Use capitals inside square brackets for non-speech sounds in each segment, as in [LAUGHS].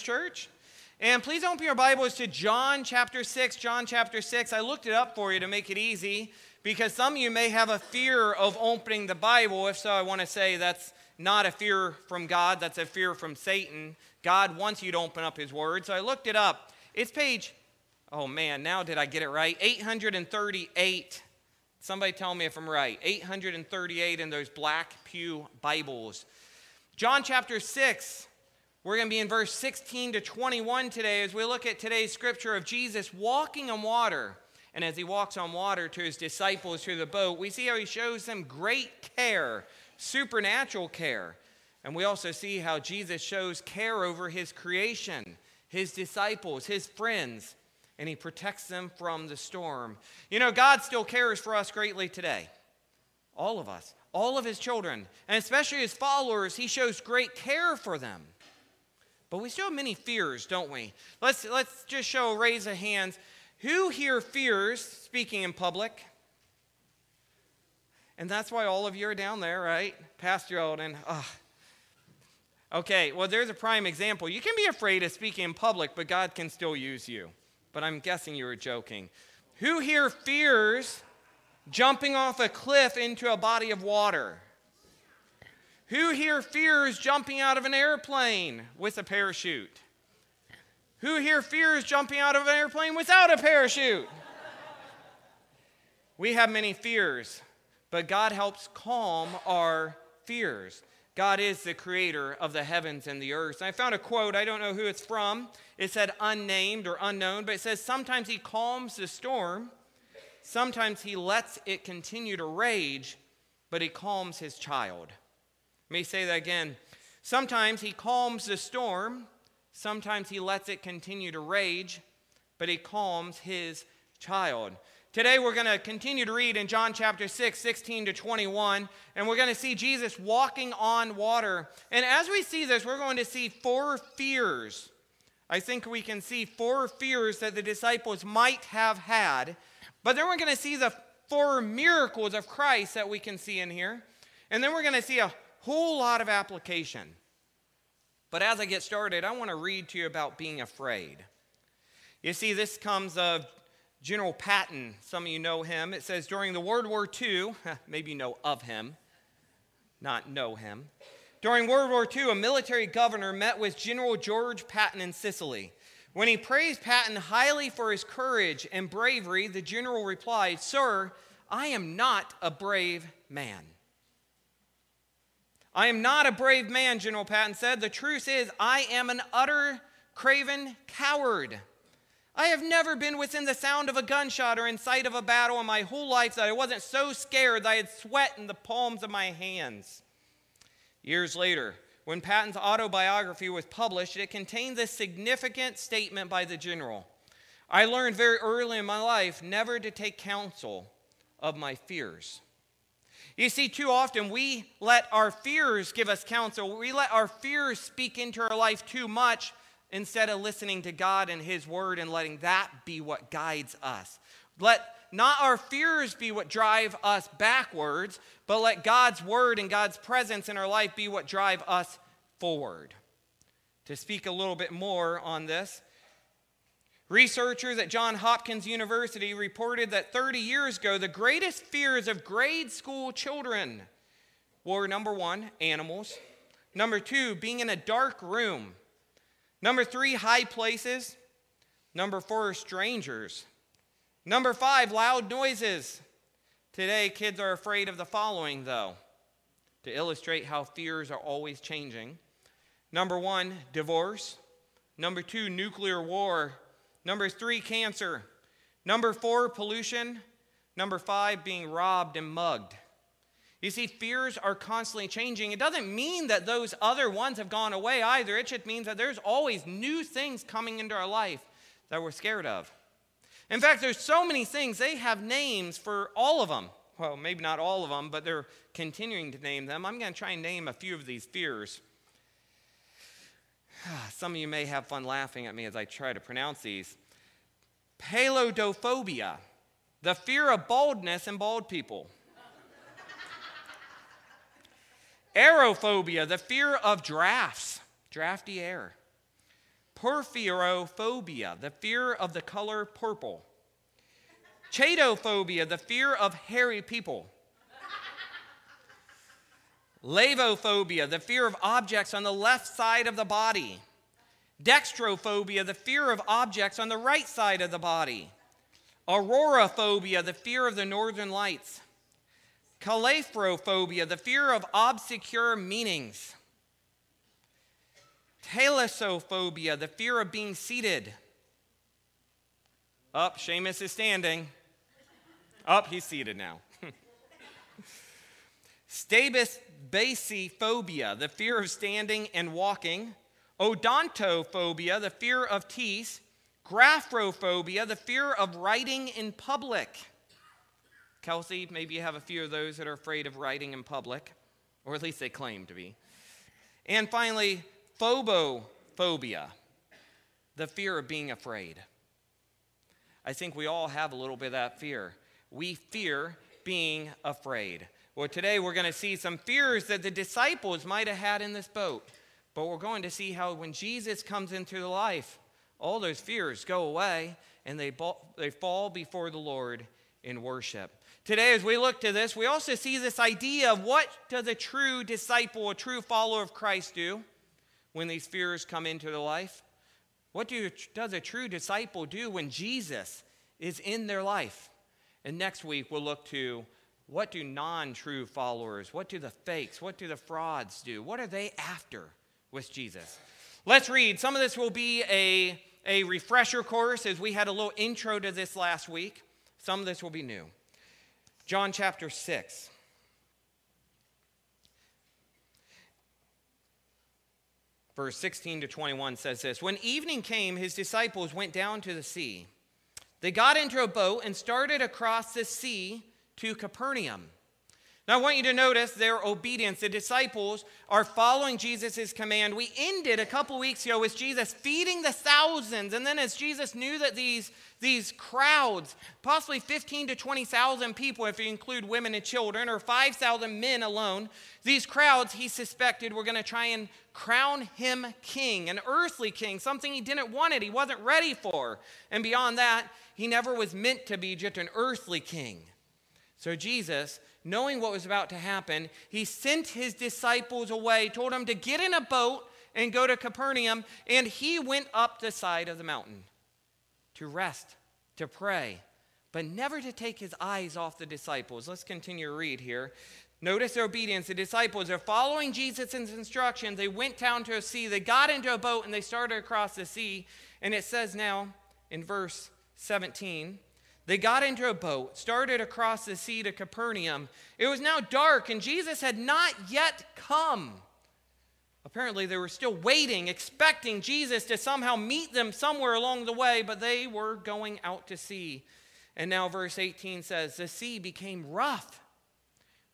Church. And please open your Bibles to John chapter 6. John chapter 6. I looked it up for you to make it easy because some of you may have a fear of opening the Bible. If so, I want to say that's not a fear from God, that's a fear from Satan. God wants you to open up His Word. So I looked it up. It's page, oh man, now did I get it right? 838. Somebody tell me if I'm right. 838 in those black Pew Bibles. John chapter 6 we're going to be in verse 16 to 21 today as we look at today's scripture of Jesus walking on water. And as he walks on water to his disciples through the boat, we see how he shows them great care, supernatural care. And we also see how Jesus shows care over his creation, his disciples, his friends, and he protects them from the storm. You know, God still cares for us greatly today. All of us, all of his children, and especially his followers, he shows great care for them. But we still have many fears, don't we? Let's, let's just show a raise of hands. Who here fears speaking in public? And that's why all of you are down there, right? Pastor Eldon. Ugh. Okay, well, there's a prime example. You can be afraid of speaking in public, but God can still use you. But I'm guessing you were joking. Who here fears jumping off a cliff into a body of water? Who here fears jumping out of an airplane with a parachute? Who here fears jumping out of an airplane without a parachute? we have many fears, but God helps calm our fears. God is the creator of the heavens and the earth. And I found a quote, I don't know who it's from. It said unnamed or unknown, but it says sometimes he calms the storm, sometimes he lets it continue to rage, but he calms his child. Let me say that again. Sometimes he calms the storm, sometimes he lets it continue to rage, but he calms his child. Today we're going to continue to read in John chapter 6, 16 to 21, and we're going to see Jesus walking on water. And as we see this, we're going to see four fears. I think we can see four fears that the disciples might have had. But then we're going to see the four miracles of Christ that we can see in here. And then we're going to see a whole lot of application. But as I get started, I want to read to you about being afraid. You see, this comes of General Patton. Some of you know him. It says during the World War II, [LAUGHS] maybe you know of him, not know him. During World War II, a military governor met with General George Patton in Sicily. When he praised Patton highly for his courage and bravery, the general replied, Sir, I am not a brave man. I am not a brave man, General Patton said. The truth is, I am an utter craven coward. I have never been within the sound of a gunshot or in sight of a battle in my whole life that I wasn't so scared that I had sweat in the palms of my hands. Years later, when Patton's autobiography was published, it contained this significant statement by the general I learned very early in my life never to take counsel of my fears. You see, too often we let our fears give us counsel. We let our fears speak into our life too much instead of listening to God and His Word and letting that be what guides us. Let not our fears be what drive us backwards, but let God's Word and God's presence in our life be what drive us forward. To speak a little bit more on this, Researchers at Johns Hopkins University reported that 30 years ago, the greatest fears of grade school children were number one, animals, number two, being in a dark room, number three, high places, number four, strangers, number five, loud noises. Today, kids are afraid of the following, though, to illustrate how fears are always changing. Number one, divorce. Number two, nuclear war. Number three, cancer. Number four, pollution. Number five, being robbed and mugged. You see, fears are constantly changing. It doesn't mean that those other ones have gone away either. It just means that there's always new things coming into our life that we're scared of. In fact, there's so many things, they have names for all of them. Well, maybe not all of them, but they're continuing to name them. I'm going to try and name a few of these fears. Ah, some of you may have fun laughing at me as I try to pronounce these. Paleodophobia, the fear of baldness and bald people. Aerophobia, the fear of drafts, drafty air. Porphyrophobia, the fear of the color purple. Chadophobia, the fear of hairy people. Lavophobia, the fear of objects on the left side of the body. Dextrophobia, the fear of objects on the right side of the body. Auroraphobia, the fear of the northern lights. Calaphrophobia, the fear of obscure meanings. Talassophobia, the fear of being seated. Up, Seamus is standing. Up, he's seated now. Stabis phobia, the fear of standing and walking. Odontophobia, the fear of teeth. Graphophobia, the fear of writing in public. Kelsey, maybe you have a few of those that are afraid of writing in public, or at least they claim to be. And finally, phobophobia, the fear of being afraid. I think we all have a little bit of that fear. We fear being afraid. Well, today we're going to see some fears that the disciples might have had in this boat. But we're going to see how when Jesus comes into the life, all those fears go away and they, they fall before the Lord in worship. Today, as we look to this, we also see this idea of what does a true disciple, a true follower of Christ do when these fears come into their life? What do, does a true disciple do when Jesus is in their life? And next week, we'll look to what do non true followers, what do the fakes, what do the frauds do? What are they after with Jesus? Let's read. Some of this will be a, a refresher course as we had a little intro to this last week. Some of this will be new. John chapter 6. Verse 16 to 21 says this When evening came, his disciples went down to the sea. They got into a boat and started across the sea to Capernaum. Now, I want you to notice their obedience. The disciples are following Jesus' command. We ended a couple weeks ago with Jesus feeding the thousands. And then, as Jesus knew that these, these crowds, possibly 15 to 20,000 people, if you include women and children, or 5,000 men alone, these crowds he suspected were going to try and crown him king, an earthly king, something he didn't want it, he wasn't ready for. And beyond that, he never was meant to be just an earthly king. So, Jesus knowing what was about to happen, he sent his disciples away, told them to get in a boat and go to Capernaum, and he went up the side of the mountain to rest, to pray, but never to take his eyes off the disciples. Let's continue to read here. Notice their obedience. The disciples are following Jesus' instructions. They went down to a sea, they got into a boat, and they started across the sea. And it says now in verse 17, they got into a boat, started across the sea to Capernaum. It was now dark, and Jesus had not yet come. Apparently, they were still waiting, expecting Jesus to somehow meet them somewhere along the way, but they were going out to sea. And now, verse 18 says, The sea became rough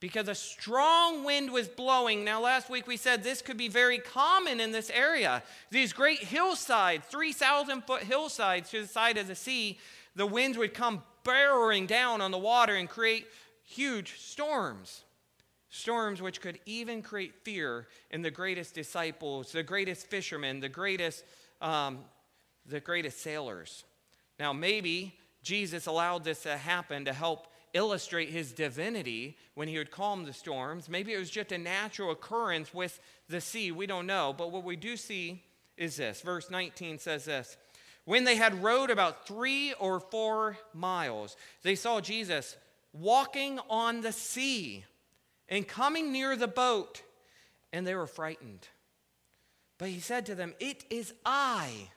because a strong wind was blowing. Now, last week we said this could be very common in this area. These great hillsides, 3,000 foot hillsides to the side of the sea, the winds would come barreling down on the water and create huge storms. Storms which could even create fear in the greatest disciples, the greatest fishermen, the greatest, um, the greatest sailors. Now, maybe Jesus allowed this to happen to help illustrate his divinity when he would calm the storms. Maybe it was just a natural occurrence with the sea. We don't know. But what we do see is this. Verse 19 says this when they had rowed about three or four miles, they saw Jesus walking on the sea and coming near the boat, and they were frightened. But he said to them, It is I.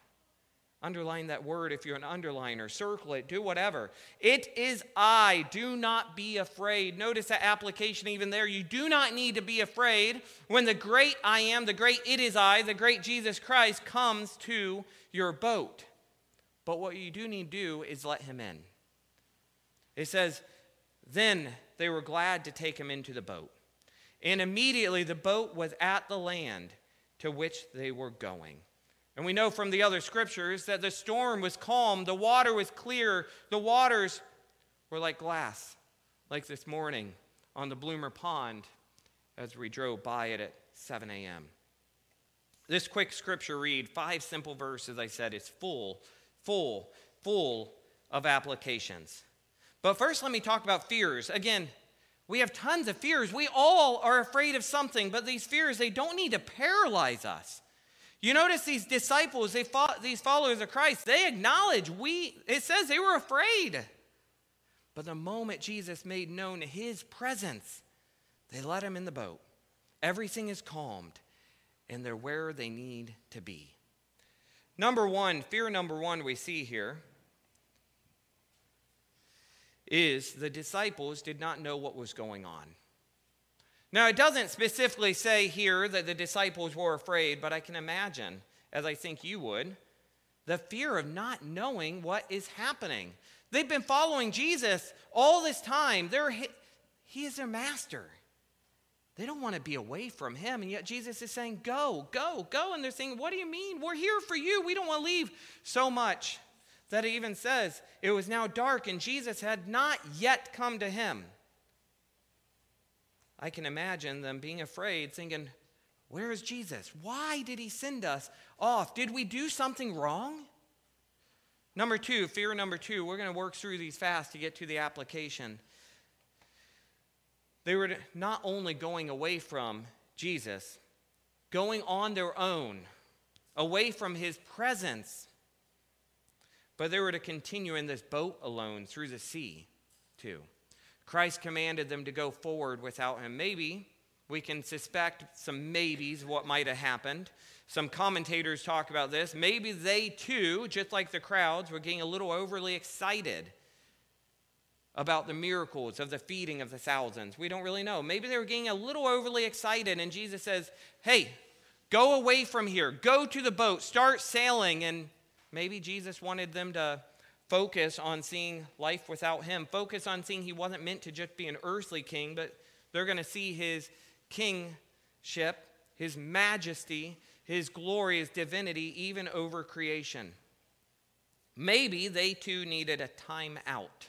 Underline that word if you're an underliner, circle it, do whatever. It is I. Do not be afraid. Notice that application even there. You do not need to be afraid when the great I am, the great it is I, the great Jesus Christ comes to your boat. But what you do need to do is let him in. It says, Then they were glad to take him into the boat. And immediately the boat was at the land to which they were going. And we know from the other scriptures that the storm was calm, the water was clear, the waters were like glass, like this morning on the Bloomer Pond as we drove by it at 7 a.m. This quick scripture read, five simple verses, I said, is full, full, full of applications. But first, let me talk about fears. Again, we have tons of fears. We all are afraid of something, but these fears, they don't need to paralyze us. You notice these disciples, they these followers of Christ, they acknowledge we, it says they were afraid. But the moment Jesus made known his presence, they let him in the boat. Everything is calmed, and they're where they need to be. Number one, fear number one we see here is the disciples did not know what was going on. Now, it doesn't specifically say here that the disciples were afraid, but I can imagine, as I think you would, the fear of not knowing what is happening. They've been following Jesus all this time. They're, he is their master. They don't want to be away from him. And yet Jesus is saying, Go, go, go. And they're saying, What do you mean? We're here for you. We don't want to leave so much that it even says it was now dark and Jesus had not yet come to him. I can imagine them being afraid, thinking, Where is Jesus? Why did he send us off? Did we do something wrong? Number two, fear number two, we're going to work through these fast to get to the application. They were not only going away from Jesus, going on their own, away from his presence, but they were to continue in this boat alone through the sea, too. Christ commanded them to go forward without him. Maybe we can suspect some maybes what might have happened. Some commentators talk about this. Maybe they too, just like the crowds, were getting a little overly excited about the miracles of the feeding of the thousands. We don't really know. Maybe they were getting a little overly excited, and Jesus says, Hey, go away from here, go to the boat, start sailing. And maybe Jesus wanted them to focus on seeing life without him, focus on seeing he wasn't meant to just be an earthly king, but they're going to see his kingship, his majesty, his glory, his divinity, even over creation. Maybe they too needed a time out.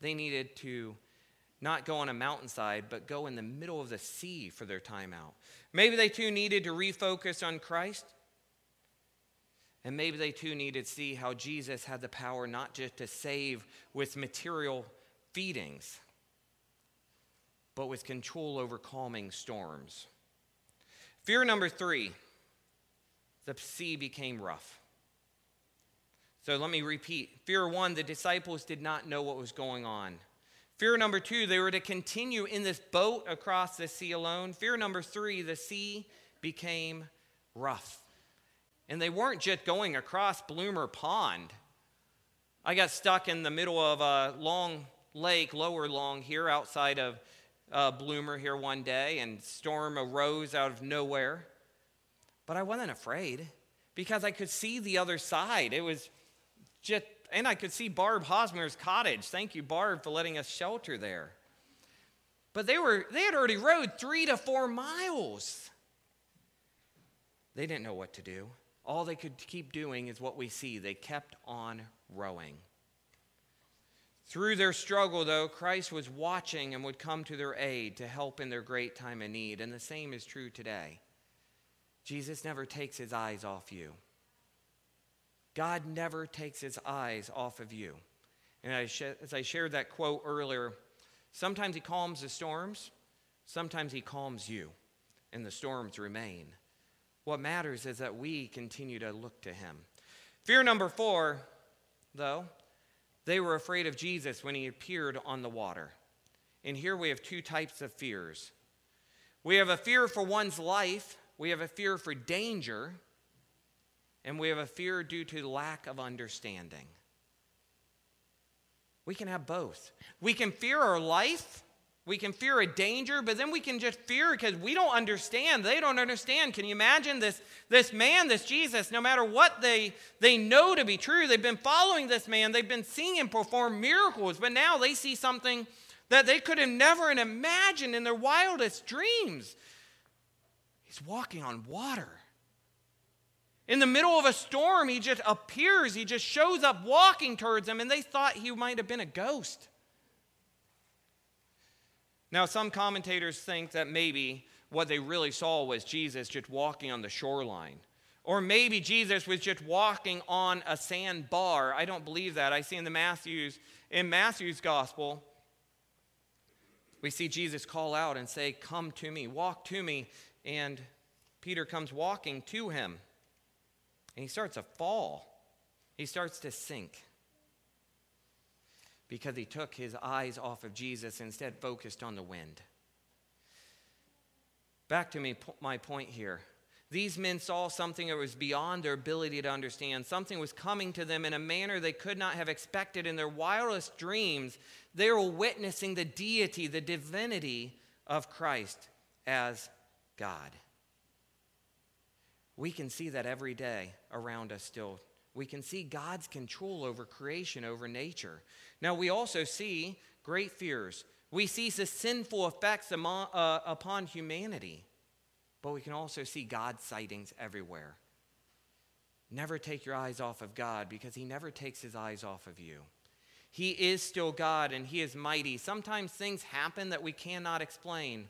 They needed to not go on a mountainside, but go in the middle of the sea for their time out. Maybe they too needed to refocus on Christ. And maybe they too needed to see how Jesus had the power not just to save with material feedings, but with control over calming storms. Fear number three the sea became rough. So let me repeat. Fear one, the disciples did not know what was going on. Fear number two, they were to continue in this boat across the sea alone. Fear number three, the sea became rough. And they weren't just going across Bloomer Pond. I got stuck in the middle of a long lake, lower long, here outside of uh, Bloomer here one day, and storm arose out of nowhere. But I wasn't afraid because I could see the other side. It was just, and I could see Barb Hosmer's cottage. Thank you, Barb, for letting us shelter there. But they were they had already rode three to four miles. They didn't know what to do. All they could keep doing is what we see. They kept on rowing. Through their struggle, though, Christ was watching and would come to their aid to help in their great time of need. And the same is true today. Jesus never takes his eyes off you. God never takes his eyes off of you. And as I shared that quote earlier, sometimes he calms the storms, sometimes he calms you, and the storms remain. What matters is that we continue to look to him. Fear number four, though, they were afraid of Jesus when he appeared on the water. And here we have two types of fears we have a fear for one's life, we have a fear for danger, and we have a fear due to lack of understanding. We can have both. We can fear our life we can fear a danger, but then we can just fear because we don't understand. They don't understand. Can you imagine this, this man, this Jesus, no matter what they, they know to be true, they've been following this man, they've been seeing him perform miracles, but now they see something that they could have never imagined in their wildest dreams. He's walking on water. In the middle of a storm, he just appears, he just shows up walking towards them, and they thought he might have been a ghost. Now, some commentators think that maybe what they really saw was Jesus just walking on the shoreline. Or maybe Jesus was just walking on a sandbar. I don't believe that. I see in the Matthew's in Matthew's gospel we see Jesus call out and say, "Come to me, walk to me." And Peter comes walking to him. And he starts to fall. He starts to sink because he took his eyes off of Jesus instead focused on the wind. Back to me, my point here. These men saw something that was beyond their ability to understand. Something was coming to them in a manner they could not have expected in their wildest dreams. They were witnessing the deity, the divinity of Christ as God. We can see that every day around us still. We can see God's control over creation, over nature. Now, we also see great fears. We see the sinful effects uh, upon humanity, but we can also see God's sightings everywhere. Never take your eyes off of God because He never takes His eyes off of you. He is still God and He is mighty. Sometimes things happen that we cannot explain,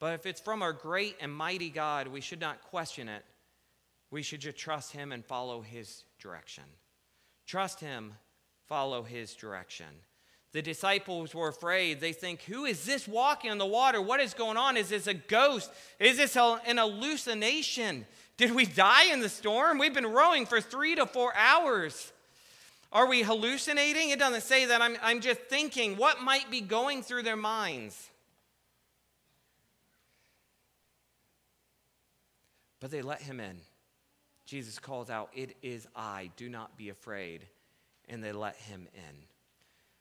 but if it's from our great and mighty God, we should not question it we should just trust him and follow his direction. Trust him, follow his direction. The disciples were afraid. They think, Who is this walking on the water? What is going on? Is this a ghost? Is this an hallucination? Did we die in the storm? We've been rowing for three to four hours. Are we hallucinating? It doesn't say that. I'm, I'm just thinking what might be going through their minds. But they let him in. Jesus calls out, It is I, do not be afraid. And they let him in.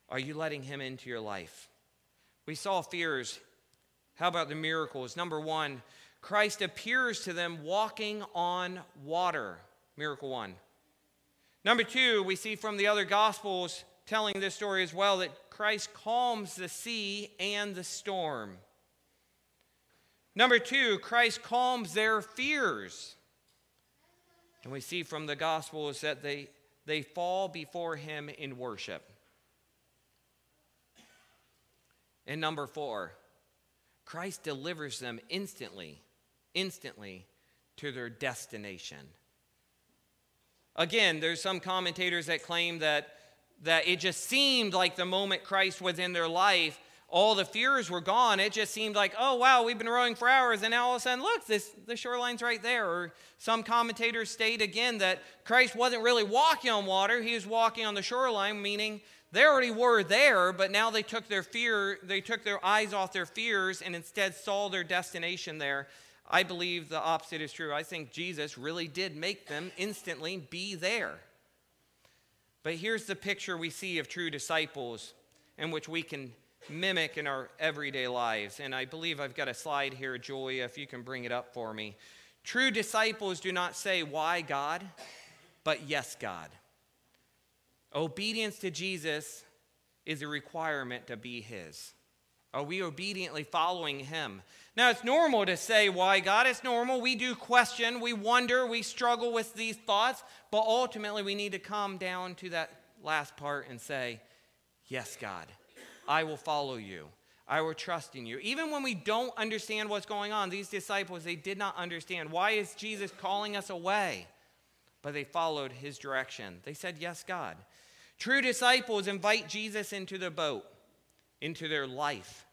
Are you letting him into your life? We saw fears. How about the miracles? Number one, Christ appears to them walking on water. Miracle one. Number two, we see from the other gospels telling this story as well that Christ calms the sea and the storm. Number two, Christ calms their fears. And we see from the gospel is that they, they fall before him in worship. And number four, Christ delivers them instantly, instantly to their destination. Again, there's some commentators that claim that, that it just seemed like the moment Christ was in their life, all the fears were gone. It just seemed like, oh, wow, we've been rowing for hours, and now all of a sudden, look, this, the shoreline's right there. Or some commentators state again that Christ wasn't really walking on water, he was walking on the shoreline, meaning they already were there, but now they took their fear, they took their eyes off their fears and instead saw their destination there. I believe the opposite is true. I think Jesus really did make them instantly be there. But here's the picture we see of true disciples in which we can mimic in our everyday lives. And I believe I've got a slide here, Joy, if you can bring it up for me. True disciples do not say, Why God? but Yes, God. Obedience to Jesus is a requirement to be His. Are we obediently following Him? Now, it's normal to say, Why God? It's normal. We do question, we wonder, we struggle with these thoughts, but ultimately we need to come down to that last part and say, Yes, God. I will follow you. I will trust in you. Even when we don't understand what's going on, these disciples, they did not understand. Why is Jesus calling us away? But they followed his direction. They said, Yes, God. True disciples invite Jesus into their boat, into their life.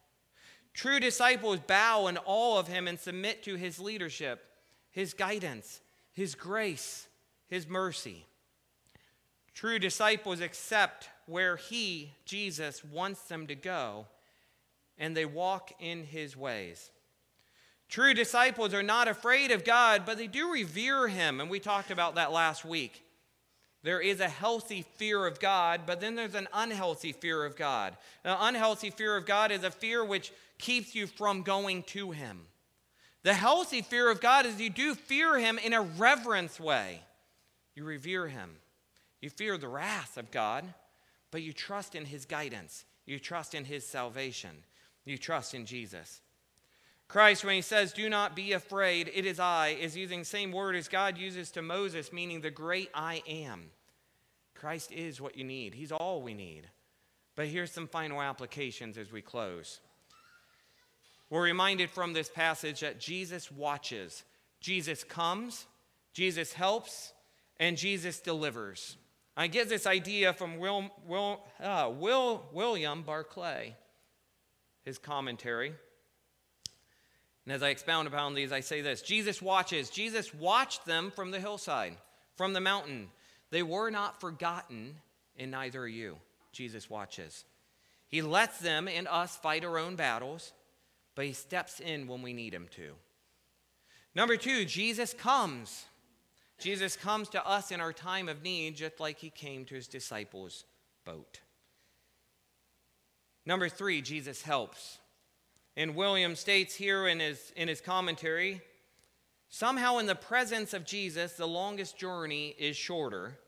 True disciples bow in awe of him and submit to his leadership, his guidance, his grace, his mercy. True disciples accept where He, Jesus, wants them to go, and they walk in His ways. True disciples are not afraid of God, but they do revere Him, and we talked about that last week. There is a healthy fear of God, but then there's an unhealthy fear of God. An unhealthy fear of God is a fear which keeps you from going to Him. The healthy fear of God is you do fear Him in a reverence way. You revere Him. You fear the wrath of God, but you trust in his guidance. You trust in his salvation. You trust in Jesus. Christ, when he says, Do not be afraid, it is I, is using the same word as God uses to Moses, meaning the great I am. Christ is what you need, he's all we need. But here's some final applications as we close. We're reminded from this passage that Jesus watches. Jesus comes, Jesus helps, and Jesus delivers. I get this idea from Will, Will, uh, Will, William Barclay, his commentary. And as I expound upon these, I say this Jesus watches. Jesus watched them from the hillside, from the mountain. They were not forgotten, and neither are you. Jesus watches. He lets them and us fight our own battles, but he steps in when we need him to. Number two, Jesus comes. Jesus comes to us in our time of need, just like he came to his disciples' boat. Number three, Jesus helps. And William states here in his, in his commentary somehow, in the presence of Jesus, the longest journey is shorter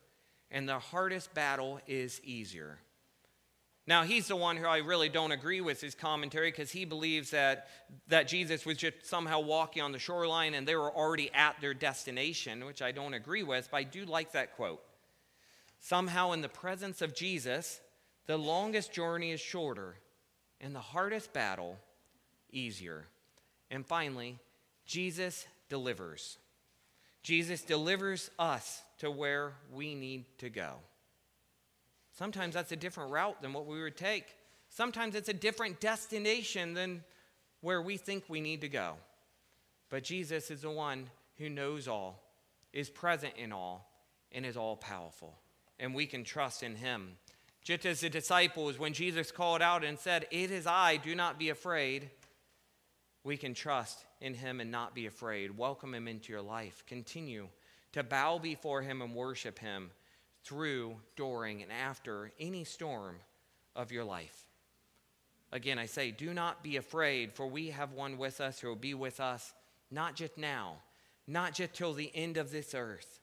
and the hardest battle is easier. Now, he's the one who I really don't agree with his commentary because he believes that, that Jesus was just somehow walking on the shoreline and they were already at their destination, which I don't agree with, but I do like that quote. Somehow, in the presence of Jesus, the longest journey is shorter and the hardest battle easier. And finally, Jesus delivers. Jesus delivers us to where we need to go. Sometimes that's a different route than what we would take. Sometimes it's a different destination than where we think we need to go. But Jesus is the one who knows all, is present in all, and is all powerful. And we can trust in him. Just as the disciples, when Jesus called out and said, It is I, do not be afraid, we can trust in him and not be afraid. Welcome him into your life. Continue to bow before him and worship him through, during, and after any storm of your life. Again, I say, do not be afraid, for we have one with us who will be with us, not just now, not just till the end of this earth,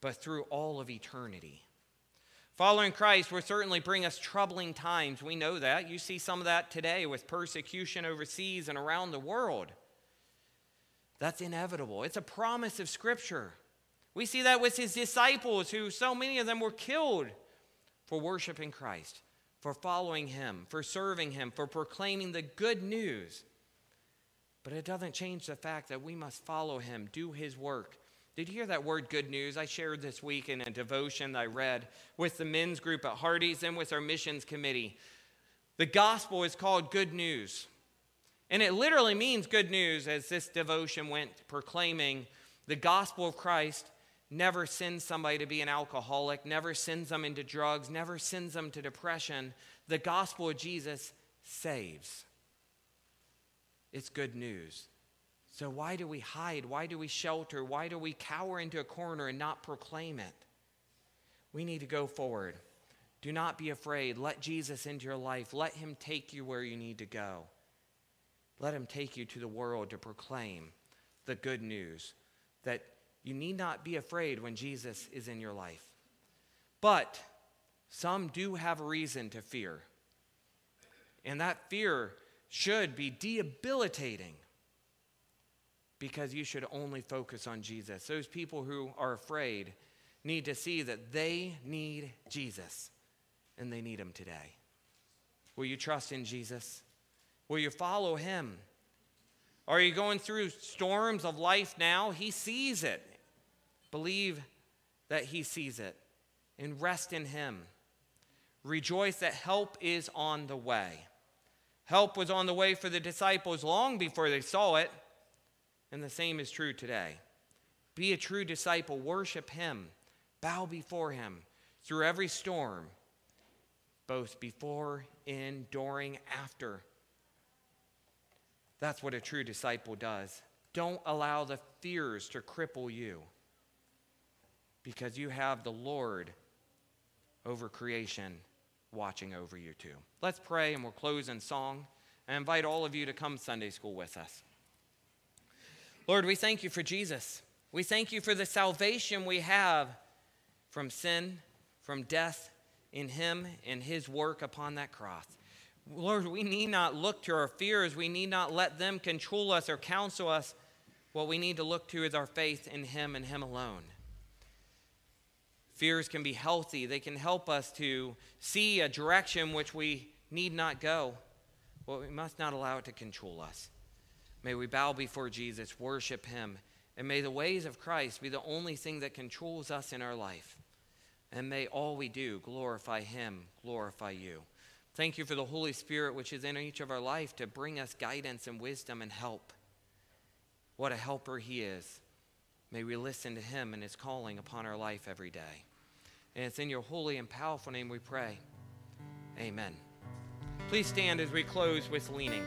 but through all of eternity. Following Christ will certainly bring us troubling times. We know that. You see some of that today with persecution overseas and around the world. That's inevitable. It's a promise of Scripture. We see that with his disciples, who so many of them were killed for worshiping Christ, for following him, for serving him, for proclaiming the good news. But it doesn't change the fact that we must follow him, do his work. Did you hear that word good news? I shared this week in a devotion I read with the men's group at Hardy's and with our missions committee. The gospel is called good news. And it literally means good news as this devotion went proclaiming the gospel of Christ never sends somebody to be an alcoholic, never sends them into drugs, never sends them to depression. The gospel of Jesus saves. It's good news. So, why do we hide? Why do we shelter? Why do we cower into a corner and not proclaim it? We need to go forward. Do not be afraid. Let Jesus into your life. Let him take you where you need to go. Let him take you to the world to proclaim the good news that you need not be afraid when Jesus is in your life. But some do have reason to fear. And that fear should be debilitating because you should only focus on Jesus. Those people who are afraid need to see that they need Jesus and they need him today. Will you trust in Jesus? Will you follow him? Are you going through storms of life now? He sees it Believe that He sees it and rest in Him. Rejoice that help is on the way. Help was on the way for the disciples long before they saw it, and the same is true today. Be a true disciple, worship Him, bow before Him through every storm, both before, in, during, after. That's what a true disciple does. Don't allow the fears to cripple you because you have the Lord over creation watching over you too. Let's pray and we'll close in song. I invite all of you to come Sunday school with us. Lord, we thank you for Jesus. We thank you for the salvation we have from sin, from death in him and his work upon that cross. Lord, we need not look to our fears. We need not let them control us or counsel us. What we need to look to is our faith in him and him alone. Fears can be healthy, they can help us to see a direction which we need not go, but we must not allow it to control us. May we bow before Jesus, worship him, and may the ways of Christ be the only thing that controls us in our life. And may all we do glorify him, glorify you. Thank you for the Holy Spirit, which is in each of our life to bring us guidance and wisdom and help. What a helper he is. May we listen to him and his calling upon our life every day. And it's in your holy and powerful name we pray. Amen. Please stand as we close with leaning.